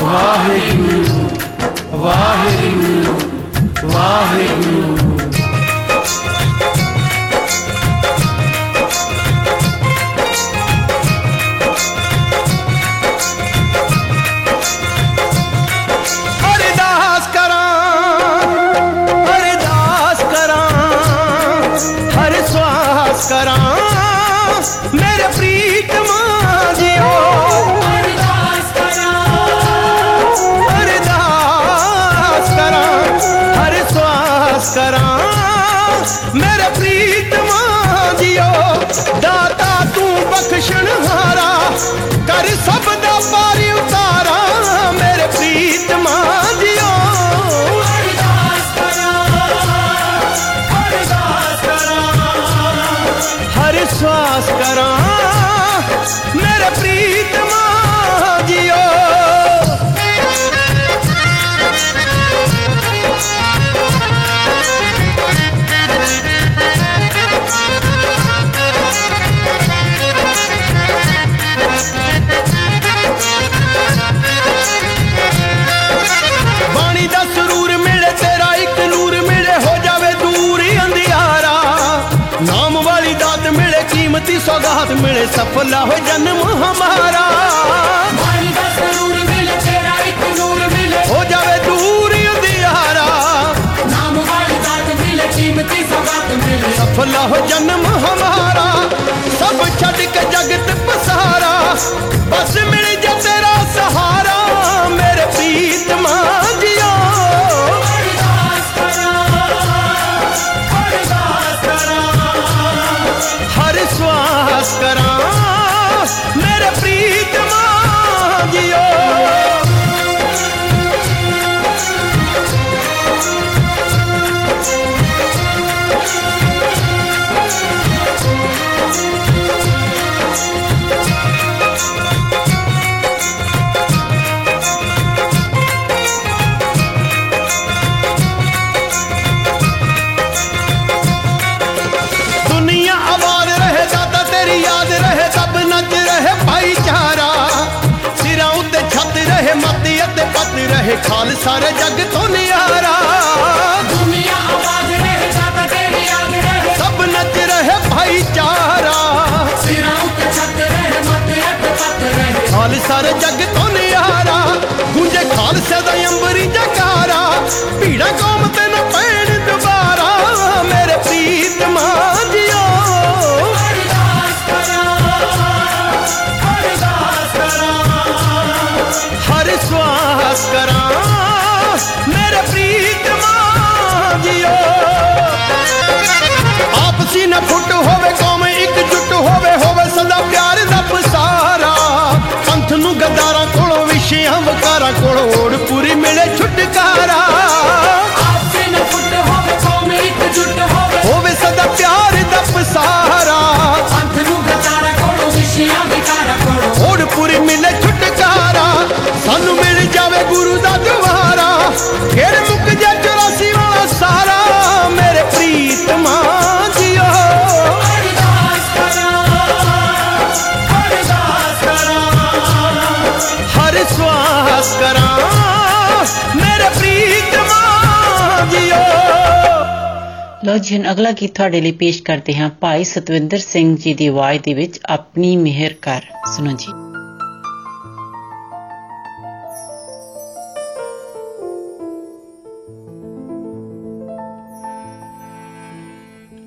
ਵਾਹਿਗੁਰੂ ਵਾਹਿਗੁਰੂ ਕੀਮਤੀ ਸੌਗਾਤ ਮਿਲੇ ਸਫਲਾ ਹੋ ਜਨਮ ਹਮਾਰਾ ਮਾਰੀ ਦਾ ਸਰੂਰ ਮਿਲ ਤੇਰਾ ਇੱਕ ਨੂਰ ਮਿਲੇ ਹੋ ਜਾਵੇ ਦੂਰ ਹੀ ਅੰਧਿਆਰਾ ਨਾਮ ਵਾਲੀ ਦਾਤ ਮਿਲੇ ਕੀਮਤੀ ਸੌਗਾਤ ਮਿਲੇ सारे जग तो नियारा सब नच रहे भाईचारा। खाल सारे जग तो नियारा गूंजे खालसे दा अंबरी जकारा। पीड़ा कौम तेन पैण दोबारा। मेरे प्रीतमा करा। ਜੀਓ। ਆਪਸੀ ਨਾ ਫੁੱਟ ਹੋਵੇ, ਕੌਮ ਇੱਕ ਜੁੱਟ ਹੋਵੇ ਹੋਵੇ ਸਦਾ ਪਿਆਰ ਦਾ ਪਸਾਰਾ। ਸੰਤ ਨੂੰ ਗਦਾਰਾਂ ਕੋਲੋਂ, ਵਿਸ਼ਿਆਂ ਵਕਾਰਾਂ ਕੋਲੋਂ ਓੜ ਪੂਰੀ ਮਿਲੇ ਛੁਟਕਾਰਾ। ਆਪਸੀ ਨਾ ਫੁੱਟ ਹੋਵੇ, ਕੌਮ ਇੱਕ ਜੁੱਟ ਹੋਵੇ ਹੋਵੇ ਸਦਾ ਪਿਆਰ ਦਾ ਪਸਾਰਾ। ਸੰਤ ਨੂੰ ਗਦਾਰਾਂ ਕੋਲੋਂ, ਵਿਸ਼ਿਆਂ ਵਕਾਰਾਂ ਕੋਲੋਂ ਓੜ ਪੂਰੀ ਮਿਲੇ ਛੁਟਕਾਰਾ। ਸਾਨੂੰ ਮਿਲ ਜਾਵੇ ਗੁਰੂ ਦਾ ਦਵਾਰਾ ਕਿਹੜੇ ਮੁੱਕ ਜਾ 84 ਸਾਰਾ ਮੇਰੇ ਪ੍ਰੀਤਮਾ ਜੀਓ। ਅਰਦਾਸ ਕਰਾਂ ਅਰਦਾਸ ਕਰਾਂ। ਹਰ ਸਵਾਸ ਕਰਾਂ ਮੇਰੇ ਪ੍ਰੀਤਮਾ ਜੀਓ। ਲੋ ਜੀ ਅਗਲਾ ਗੀਤ ਤੁਹਾਡੇ ਲਈ ਪੇਸ਼ ਕਰਦੇ ਹਾਂ। ਭਾਈ ਸਤਵਿੰਦਰ ਸਿੰਘ ਜੀ ਦੀ ਆਵਾਜ਼ ਦੇ ਵਿੱਚ ਆਪਣੀ ਮਿਹਰ ਕਰ। ਸੁਣੋ ਜੀ।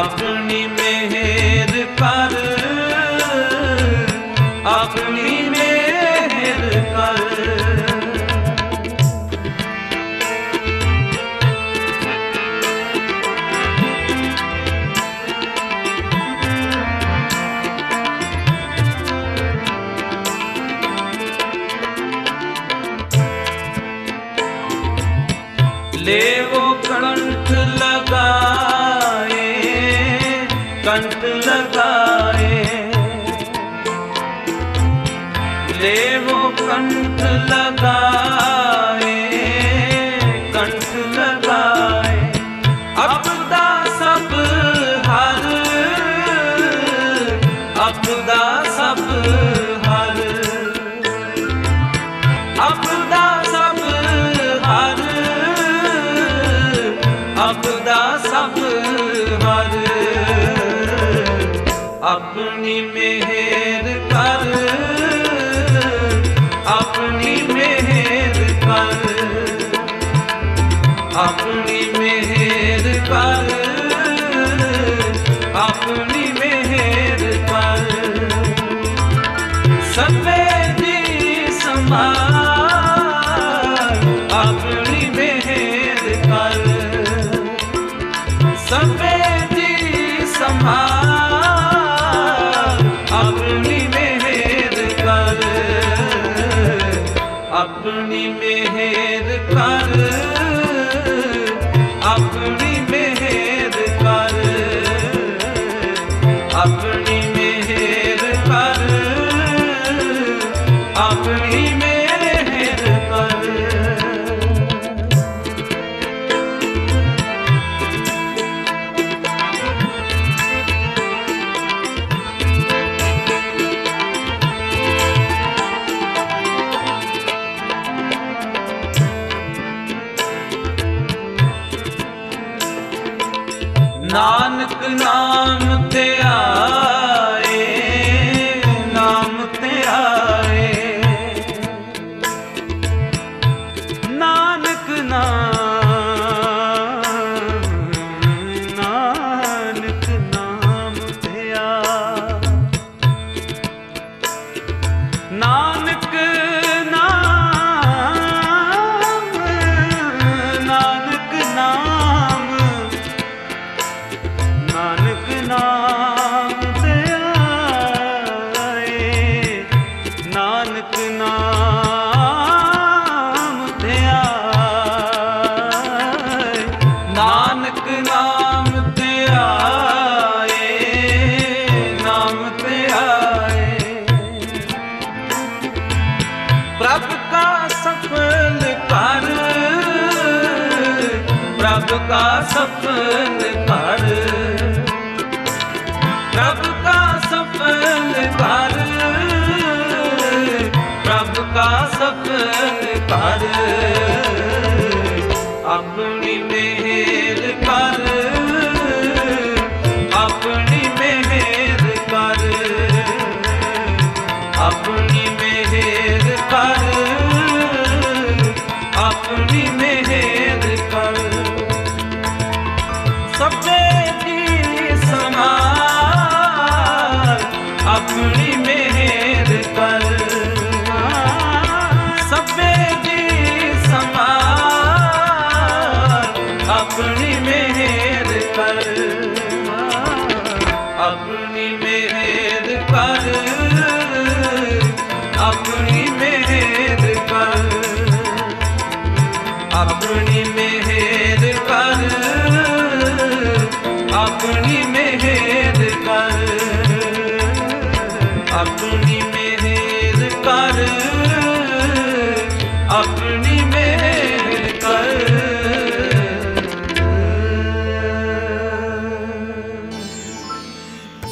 আপনি মে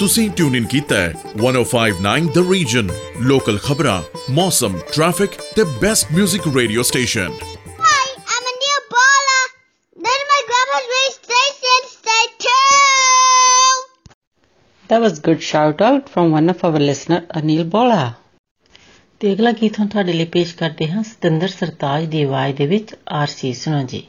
ਤੁਸੀਂ ਟਿਊਨ ਇਨ ਕੀਤਾ ਹੈ 1059 ਦ ਰੀਜਨ ਲੋਕਲ ਖਬਰਾਂ ਮੌਸਮ ਟ੍ਰੈਫਿਕ ਤੇ best 뮤직 radio station Hi, I'm a new baller. Then my grandma's radio station, stay tuned. That was good shout out from one of our listener Anil Bola. ਤੇ ਅਗਲਾ ਗੀਤ ਹੁਣ ਤੁਹਾਡੇ ਲਈ ਪੇਸ਼ ਕਰਦੇ ਹਾਂ ਸਤਿੰਦਰ ਸਰਤਾਜ ਦੀ ਆਵਾਜ਼ ਦੇ ਵਿੱਚ ਆਰਸੀ ਸੁਣੋ ਜੀ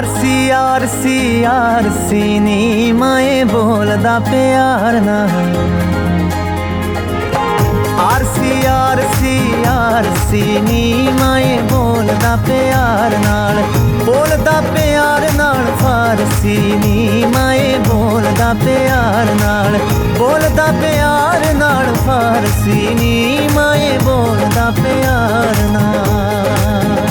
ਆਰਸੀ ਆਰਸੀ ਆਰਸੀ ਨੀ, ਮੈਂ ਬੋਲਦਾ ਪਿਆਰ ਨਾ ਆਰਸੀ ਆਰਸੀ ਆਰਸੀ ਨੀ, ਮੈਂ ਬੋਲਦਾ ਪਿਆਰ ਨਾਲ। ਬੋਲਦਾ ਪਿਆਰ ਨਾਲ ਫਾਰਸੀ ਨੀ, ਮੈਂ ਬੋਲਦਾ ਪਿਆਰ ਨਾਲ। ਬੋਲਦਾ ਪਿਆਰ ਨਾਲ ਫਾਰਸੀ ਨੀ, ਮੈਂ ਬੋਲਦਾ ਪਿਆਰ ਨਾਲ।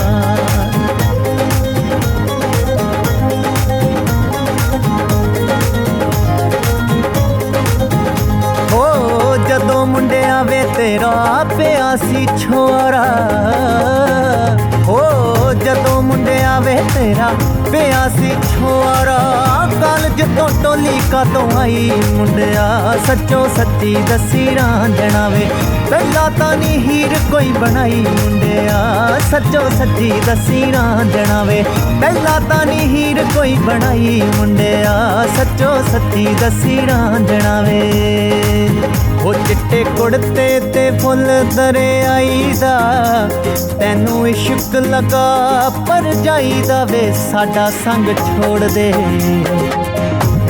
ਵੇ ਤੇਰਾ ਪਿਆ ਸੀ ਛੋਰਾ ਹੋ ਜਦੋਂ ਮੁੰਡਿਆਂ ਵੇ ਤੇਰਾ ਪਿਆ ਸੀ ਛੋਰਾ ਕਾਲਜ ਤੋਂ ਟੋਲੀ ਕਾ ਤੋਂ ਆਈ ਮੁੰਡਿਆ, ਸੱਚੋ ਸੱਚੀ ਦੱਸੀ ਰਾਂਝਣਾ ਵੇ। ਪਹਿਲਾਂ ਤਾਂ ਨਹੀਂ ਹੀਰ ਕੋਈ ਬਣਾਈ ਮੁੰਡਿਆ, ਸੱਚੋ ਸੱਚੀ ਦੱਸੀ ਰਾਂਝਣਾ ਵੇ। ਪਹਿਲਾਂ ਤਾਂ ਨਹੀਂ ਹੀਰ ਕੋਈ ਬਣਾਈ ਮੁੰਡਿਆ, ਸੱਚੋ ਸੱਚੀ ਦੱਸੀ ਰਾਂਝਣਾ ਵੇ। ਉਹ ਚਿੱਟੇ ਕੁੜਤੇ ਤੇ ਫੁੱਲ ਦਰਿਆਈ ਦਾ। ਤੈਨੂੰ ਇਸ਼ਕ ਲਗਾ ਪਰ ਜਾਈਦਾ ਵੇ, ਸਾਡਾ ਸੰਗ ਛੋੜ ਦੇ।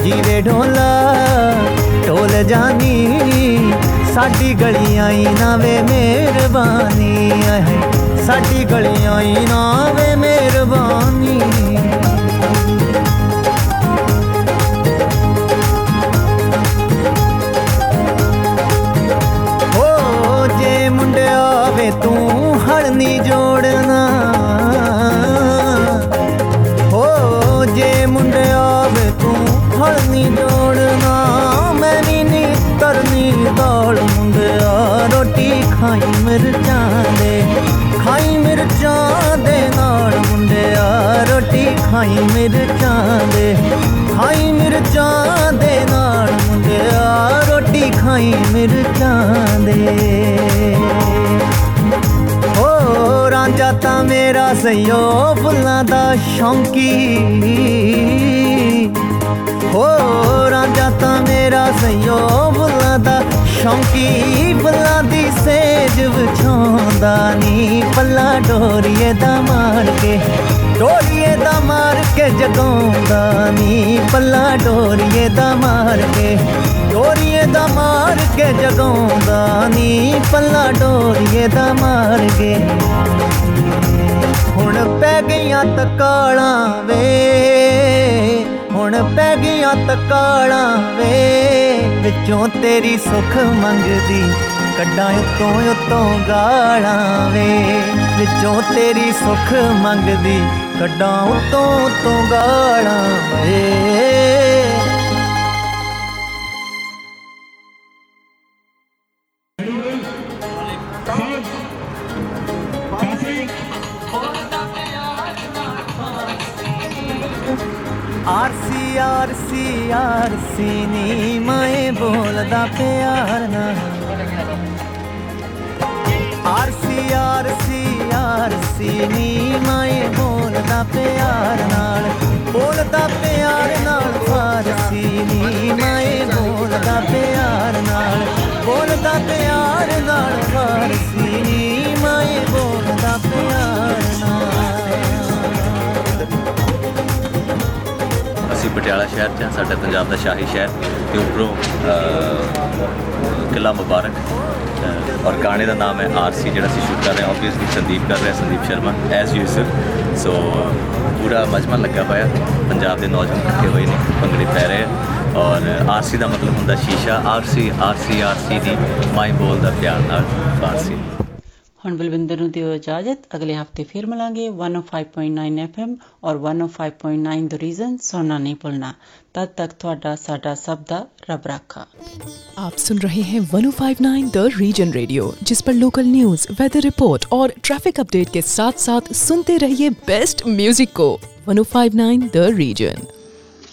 ਜੀਵੇ ਢੋਲਾ, ਢੋਲ ਜਾਨੀ, ਸਾਡੀ ਗਲੀਆਂ ਹੀ ਨਾ ਵੇ ਮਿਹਰਬਾਨੀ। ਹੈ ਸਾਡੀ ਗਲੀਆਂ ਹੀ ਨਾ ਵੇ ਮਿਹਰਬਾਨੀ। ਵੇ ਤੂੰ ਹੜਨੀ ਜੋੜਨਾ ਹੋ, ਜੇ ਮੁੰਡਿਆ ਵੇ ਤੂੰ ਹੜਨੀ ਜੋੜਨਾ ਮੈਂ ਵੀ ਨੀ ਤਰਨੀ ਦਾਲ ਮੁੰਡਿਆ, ਰੋਟੀ ਖਾਈ ਮਿਰਚਾਂ ਦੇ। ਖਾਈ ਮਿਰਚਾਂ ਦੇ ਨਾਲ ਮੁੰਡਿਆ, ਰੋਟੀ ਖਾਈ ਮਿਰਚਾਂ ਦੇ। ਖਾਈ ਮਿਰਚਾਂ ਦੇ ਨਾਲ ਮੁੰਡਿਆ, ਰੋਟੀ ਖਾਈ ਮਿਰਚਾਂ ਹੋ ਰਾਂਝਾ ਤਾਂ ਮੇਰਾ ਸਈਓ ਫੁੱਲਾਂ ਦਾ ਸ਼ੌਂਕੀ ਹੋ ਰਾਂਝਾ ਤਾਂ ਮੇਰਾ ਸਈਓ ਫੁੱਲਾਂ ਦਾ ਸ਼ੌਂਕੀ ਫੁੱਲਾਂ ਦੀ ਸੇਜ ਵਿਛਾਉਂਦਾ ਨੀ ਪੱਲਾ ਡੋਰੀਏ ਦਾ ਮਾਰ ਕੇ ਡੋਰੀਏ ਦਾ ਮਾਰ ਕੇ ਜਗਾਉਂਦਾ ਨੀ ਪੱਲਾ ਡੋਰੀਏ ਦਾ ਮਾਰ ਕੇ ਡੋਰੀਏ ਦਾ ਮਾਰ ਕੇ ਜਗਾਉਂਦਾ ਨੀ, ਪੱਲਾ ਡੋਰੀਏ ਦਾ ਮਾਰ ਕੇ। ਹੁਣ ਪੈ ਗਈਆਂ ਤਕਾਲਾਂ ਵੇ, ਹੁਣ ਪੈ ਗਈਆਂ ਤਕਾਲਾਂ ਵੇ, ਵਿੱਚੋਂ ਤੇਰੀ ਸੁੱਖ ਮੰਗਦੀ, ਕੱਢਾਂ ਉਤੋਂ ਉਤੋਂ ਗਾਲਾਂ ਵੇ। ਵਿੱਚੋਂ ਤੇਰੀ ਸੁੱਖ ਮੰਗਦੀ, ਕੱਢਾਂ ਉਤੋਂ ਉਤੋਂ ਗਾਲਾਂ ਵੇ। ਆਰਸੀ ਆਰਸੀ ਆਰਸੀ ਨੀ ਮੈਂ ਬੋਲਦਾ ਪਿਆਰ ਨਾ ਆਰਸੀ ਆਰਸੀ ਆਰਸੀ ਨੀ ਮੈਂ ਬੋਲਦਾ ਪਿਆਰ ਨਾਲ। ਬੋਲਦਾ ਪਿਆਰ ਨਾਲ ਫਾਰਸੀ ਨੀ ਮੈਂ ਬੋਲਦਾ ਪਿਆਰ ਨਾਲ। ਬੋਲਦਾ ਪਿਆਰ ਨਾਲ ਫਾਰਸੀ ਅਸੀਂ ਪਟਿਆਲਾ ਸ਼ਹਿਰ 'ਚ ਹਾਂ ਸਾਡਾ ਪੰਜਾਬ ਦਾ ਸ਼ਾਹੀ ਸ਼ਹਿਰ ਤੇ ਉੱਪਰੋਂ ਅ, ਕਿਲ੍ਹਾ ਮੁਬਾਰਕ ਅ, ਔਰ ਗਾਣੇ ਦਾ ਨਾਮ ਹੈ ਆਰਸੀ ਜਿਹੜਾ ਅਸੀਂ ਸ਼ੂਟ ਕਰ ਰਹੇ ਹਾਂ। ਆਬਵੀਅਸਲੀ ਸੰਦੀਪ ਕਰ ਰਿਹਾ Sandeep Sharma as user so ਪੂਰਾ ਮਜਮਾ ਲੱਗਾ ਹੋਇਆ ਪੰਜਾਬ ਦੇ ਨੌਜਵਾਨ ਇਕੱਠੇ ਹੋਏ ਨੇ ਭੰਗੜੇ ਪੈ ਰਹੇ ਆ। ਔਰ ਆਰਸੀ ਦਾ ਮਤਲਬ ਹੁੰਦਾ ਸ਼ੀਸ਼ਾ ਆਰਸੀ ਆਰਸੀ ਆਰਸੀ ਦੀ ਮਾਈ ਬੋਲਦਾ ਪਿਆਰ ਨਾਲ ਫਾਰਸੀ ਹੁਣ ਬਲਵਿੰਦਰ ਨੂੰ ਦਿਓ ਇਜਾਜ਼ਤ ਅਗਲੇ ਹਫਤੇ ਫਿਰ ਮਿਲਾਂਗੇ 105.9 FM ਔਰ 105.9 ਦ ਰੀਜ਼ਨ ਸੁਣਨਾ ਨਹੀਂ ਭੁੱਲਣਾ ਤਦ ਤੱਕ ਤੁਹਾਡਾ ਸਾਡਾ ਸਭ ਦਾ ਰੱਬ ਰਾਖਾ आप सुन रहे हैं 1059 द रीजन रेडियो जिस पर लोकल न्यूज वेदर रिपोर्ट और ट्रैफिक अपडेट के साथ साथ सुनते रहिए बेस्ट म्यूजिक को 1059 द रीजन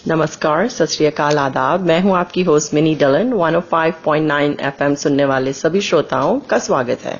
नमस्कार सत श्री अकाल आदाब मैं हूं आपकी होस्ट मिनी डलन 105.9 एफएम सुनने वाले सभी श्रोताओं का स्वागत है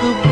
可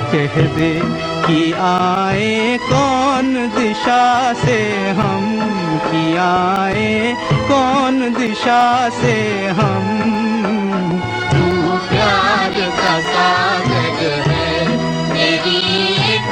कह दे कि आए कौन दिशा से हम? कि आए कौन दिशा से हम? प्यार का सागर है, मेरी एक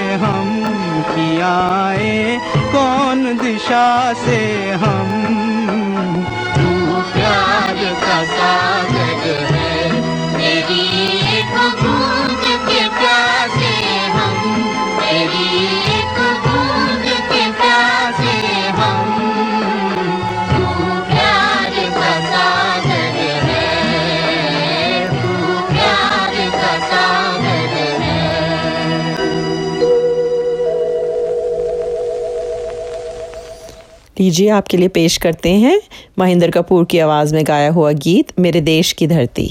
हम कि आए कौन दिशा से हम लीजिए आपके लिए पेश करते हैं महेंद्र कपूर की आवाज़ में गाया हुआ गीत, मेरे देश की धरती।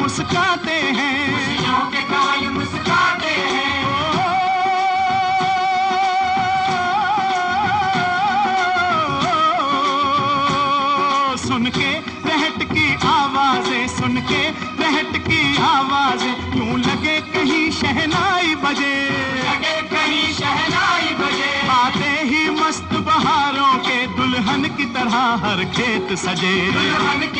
मुस्काते हैं। के कमल मुस्काते हैं। सुन के रहट की आवाज़ें सुन के रहट की आवाज़ें। यूँ लगे कहीं शहनाई बजे। लगे कहीं शहनाई बजे। आते ही मस्त बहारों के दुल्हन की तरह हर खेत सजे। दुल्हन की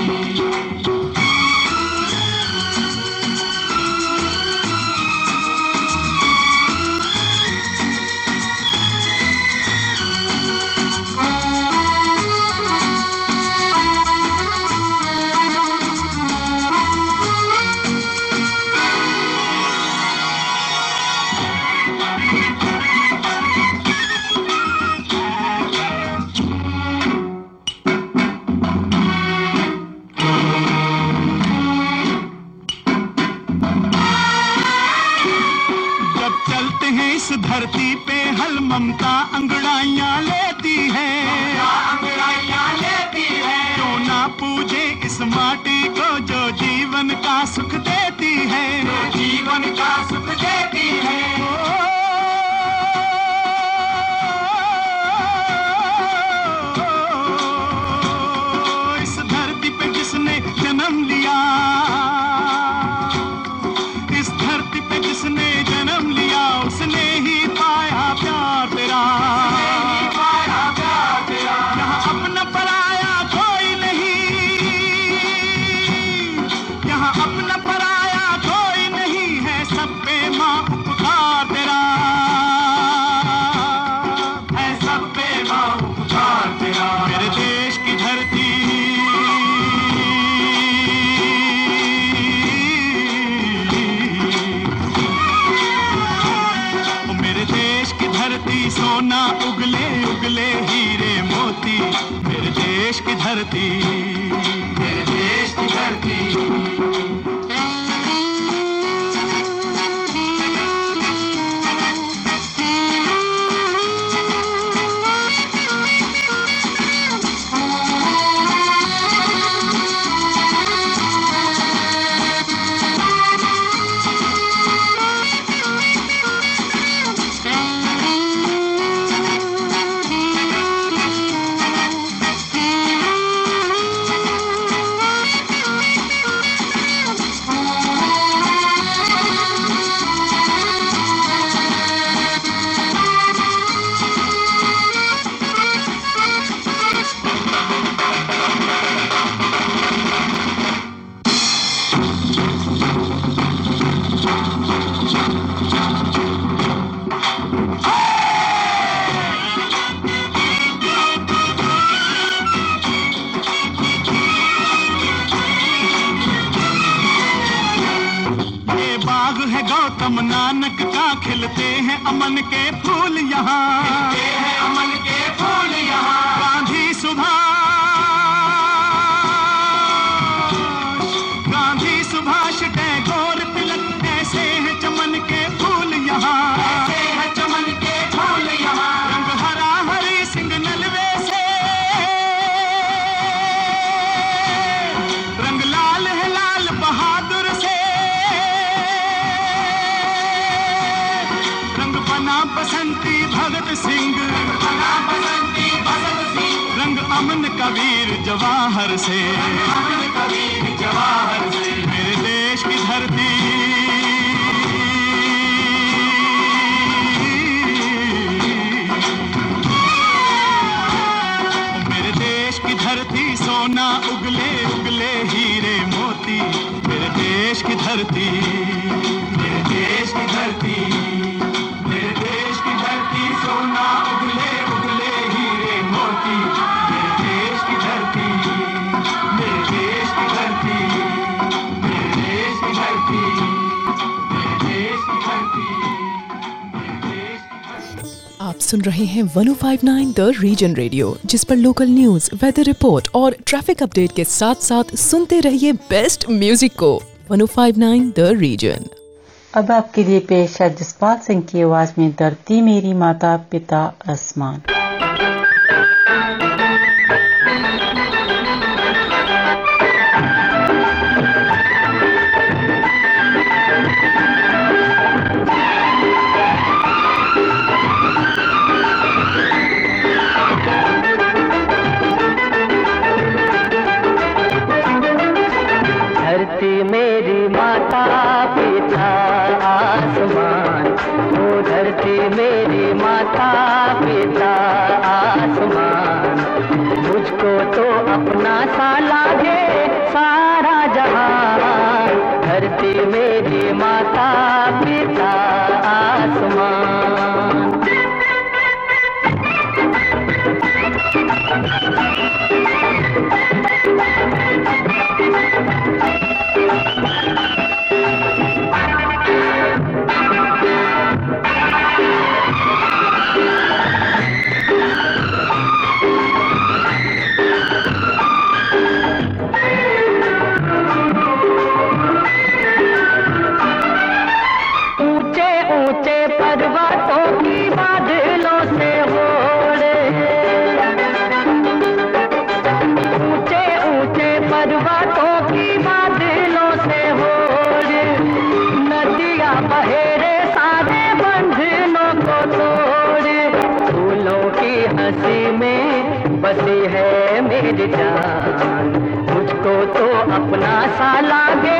ममता अंगड़ाइयाँ 1059 द रीजन रेडियो जिस पर लोकल न्यूज़ वेदर रिपोर्ट और ट्रैफ़िक अपडेट के साथ साथ सुनते रहिए बेस्ट म्यूज़िक को। 1059 द रीजन अब आपके लिए पेश है जसपाल सिंह की आवाज़ में धरती मेरी माता पिता आसमान। अपना सा लागे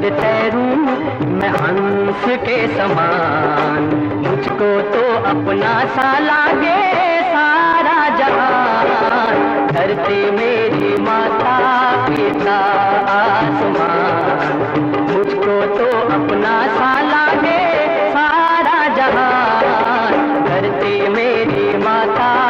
ऊपर तैरूं, मैं हंस के समान। मुझको तो अपना सा लागे सारा जहान। धरती मेरी माता, पिता, आसमान। मुझको तो अपना सा लागे सारा जहान। धरती मेरी माता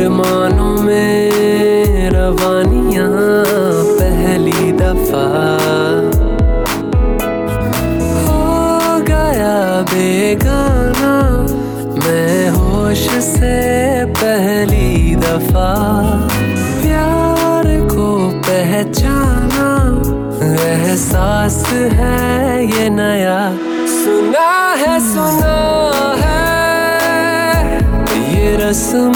अरमानों में रवानियाँ पहली दफ़ा। हो गया बेगाना, मैं होश से पहली दफ़ा। प्यार को पहचाना, एहसास है ये नया। सुना है सुना है, ये रस्म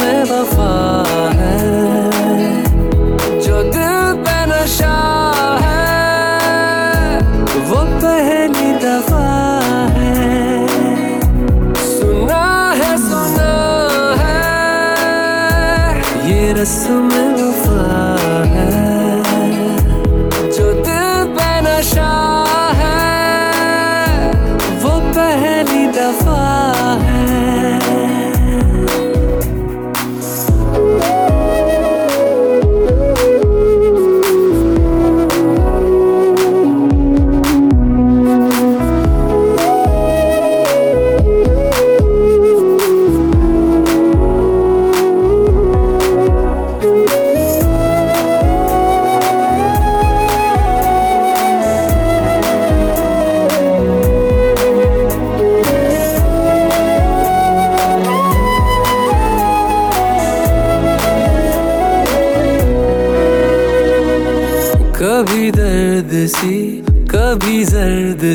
रस्म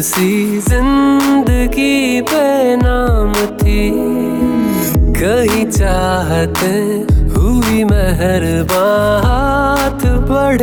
सी ज़िंदगी पे नाम थी। कहीं चाहत हुई मेहरबान हाथ बढ़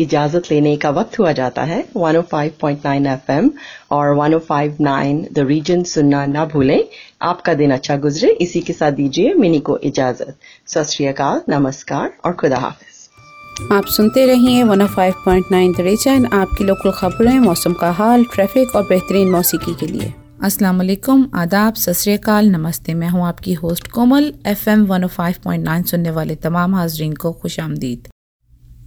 इजाज़त लेने का वक्त हुआ जाता है। 105.9 एफएम और 105.9 द रीजन सुनना ना भूलें। आपका दिन अच्छा गुजरे। इसी के साथ दीजिए मिनी को इजाज़त। सत नमस्कार और खुदा हाफिज। आप सुनते रहिए 105.9 द रीजन आपकी लोकल खबरें, मौसम का हाल, ट्रैफ़िक और बेहतरीन मौसीकी के लिए। असलम आदाब। सतरीकाल नमस्ते। मैं हूँ आपकी host Komal. F M one सुनने वाले तमाम हाजरीन को खुश आमदीद।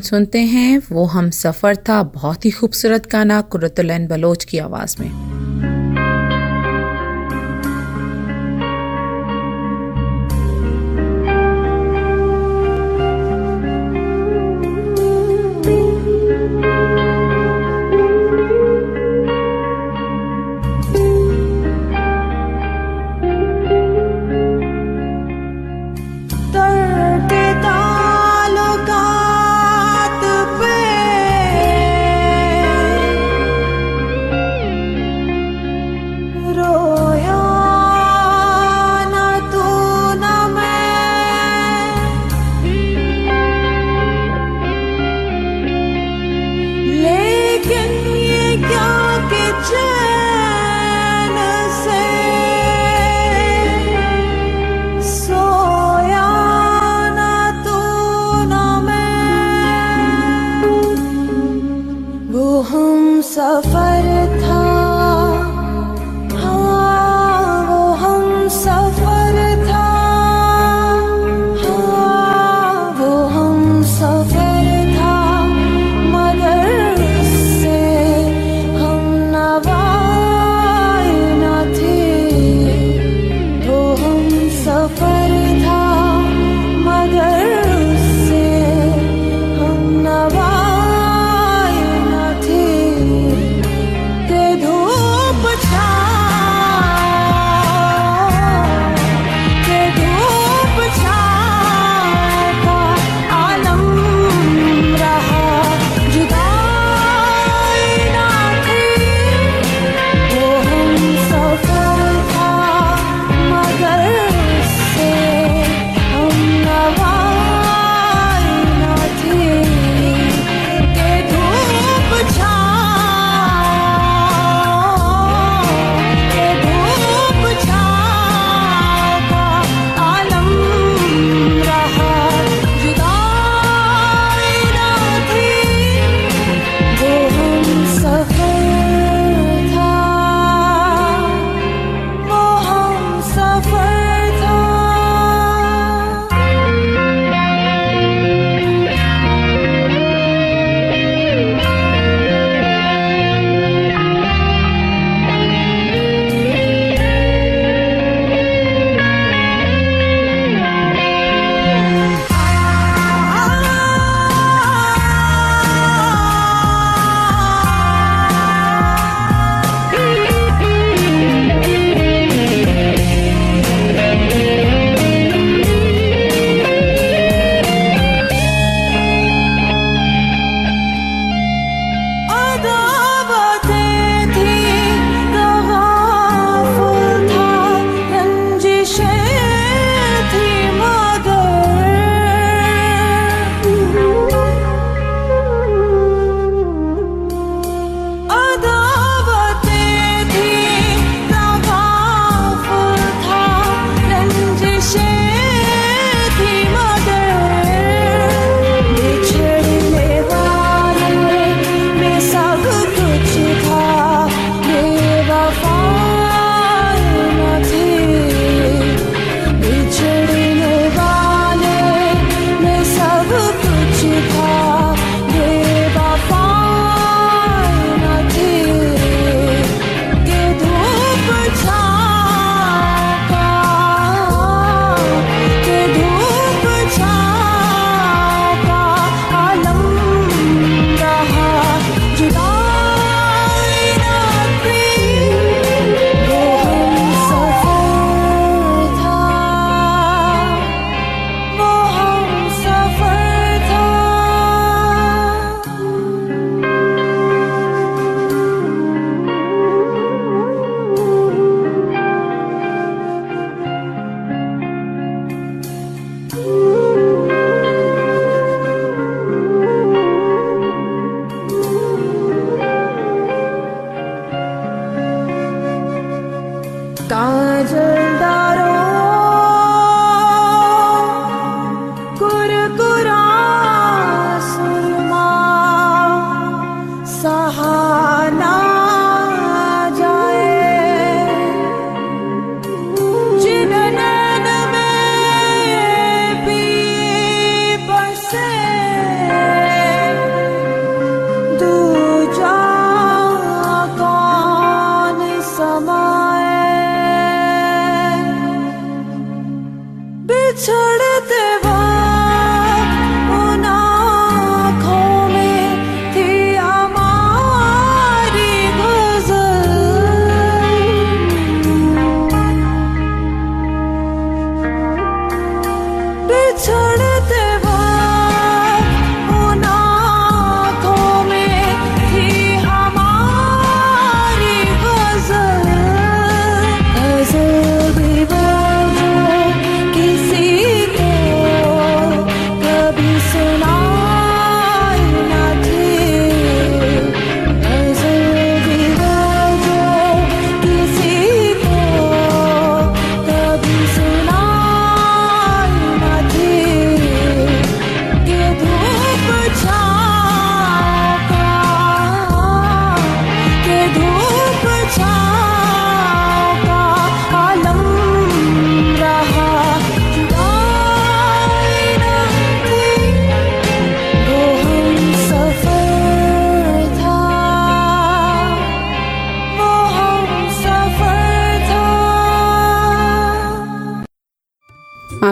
सुनते हैं, वो हम सफ़र था बहुत ही खूबसूरत गाना कुरतुलैन बलोच की आवाज़ में।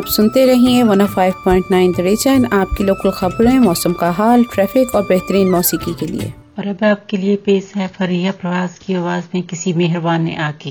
सुनते रहिए 105.9 द रीजन आपकी लोकल खबरें, मौसम का हाल ट्रैफ़िक और बेहतरीन मौसीकी के लिए। और अब आपके लिए पेश है फरिया प्रवास की आवाज़ में किसी मेहरबान ने आके।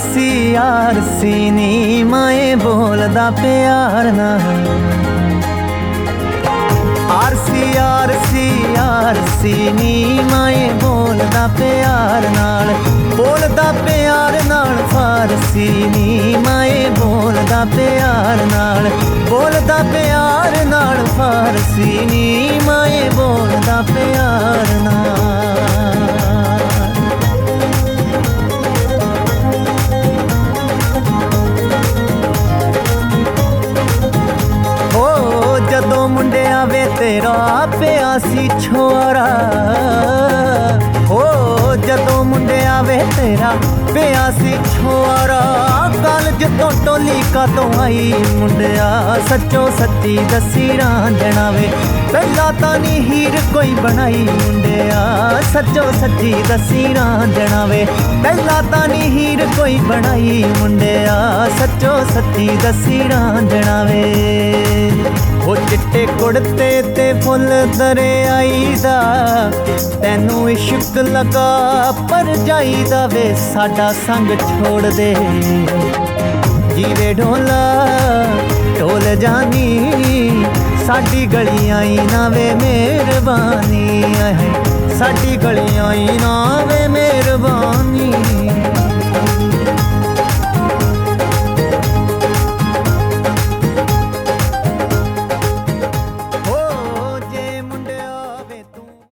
ਆਰਸੀ ਆਰਸੀ ਆਰਸੀ ਨੀ ਮੈਂ ਬੋਲਦਾ ਪਿਆਰ ਨਾਲ। ਆਰਸੀ ਆਰਸੀ ਆਰਸੀ ਨੀ ਮੈਂ ਬੋਲਦਾ ਪਿਆਰ ਨਾਲ। ਬੋਲਦਾ ਪਿਆਰ ਨਾਲ ਫਾਰਸੀ ਨੀ ਮੈਂ ਬੋਲਦਾ ਪਿਆਰ ਨਾਲ। ਬੋਲਦਾ ਪਿਆਰ ਨਾਲ ਫਾਰਸੀ ਨੀ ਮੈਂ ਬੋਲਦਾ ਪਿਆਰ ਨਾਲ। ਜਦੋਂ ਮੁੰਡਿਆਂ ਵੇ ਤੇਰਾ ਪਿਆ ਸੀ ਛੋਰਾ ਹੋ ਜਦੋਂ ਮੁੰਡਿਆਂ ਵੇ ਤੇਰਾ ਪਿਆ ਸੀ ਛੋਰਾ ਕਾਲਜ ਤੋਂ ਟੋਲੀ ਕਾ ਤੋਂ ਆਈ ਮੁੰਡਿਆ ਸੱਚੋ ਸੱਚੀ ਦੱਸੀ ਰਾਂਝਣਾ ਵੇ ਪਹਿਲਾਂ ਤਾਂ ਨਹੀਂ ਹੀਰ ਕੋਈ ਬਣਾਈ ਮੁੰਡਿਆ ਸੱਚੋ ਸੱਚੀ ਦੱਸੀ ਰਾਂਝਣਾ ਵੇ ਪਹਿਲਾਂ ਤਾਂ ਨਹੀਂ ਹੀਰ ਕੋਈ ਬਣਾਈ ਮੁੰਡਿਆ ਸੱਚੋ ਸੱਚੀ ਦੱਸੀ ਰਾਂਝਣਾ ਵੇ ਉਹ ਚਿੱਟੇ ਕੁੜਤੇ ਤੇ ਫੁੱਲ ਦਰਿਆਈ ਦਾ, ਤੈਨੂੰ ਇਸ਼ਕ ਲਗਾ ਪਰ ਜਾਈਦਾ ਵੇ, ਸਾਡਾ ਸੰਗ ਛੋੜ ਦੇ। ਜੀਵੇ ਢੋਲਾ, ਢੋਲ ਜਾਨੀ, ਸਾਡੀ ਗਲੀਆਂ ਹੀ ਨਾ ਵੇ ਮਿਹਰਬਾਨੀ ਹੈ ਸਾਡੀ ਗਲੀਆਂ ਹੀ ਨਾ ਵੇ ਮਿਹਰਬਾਨੀ।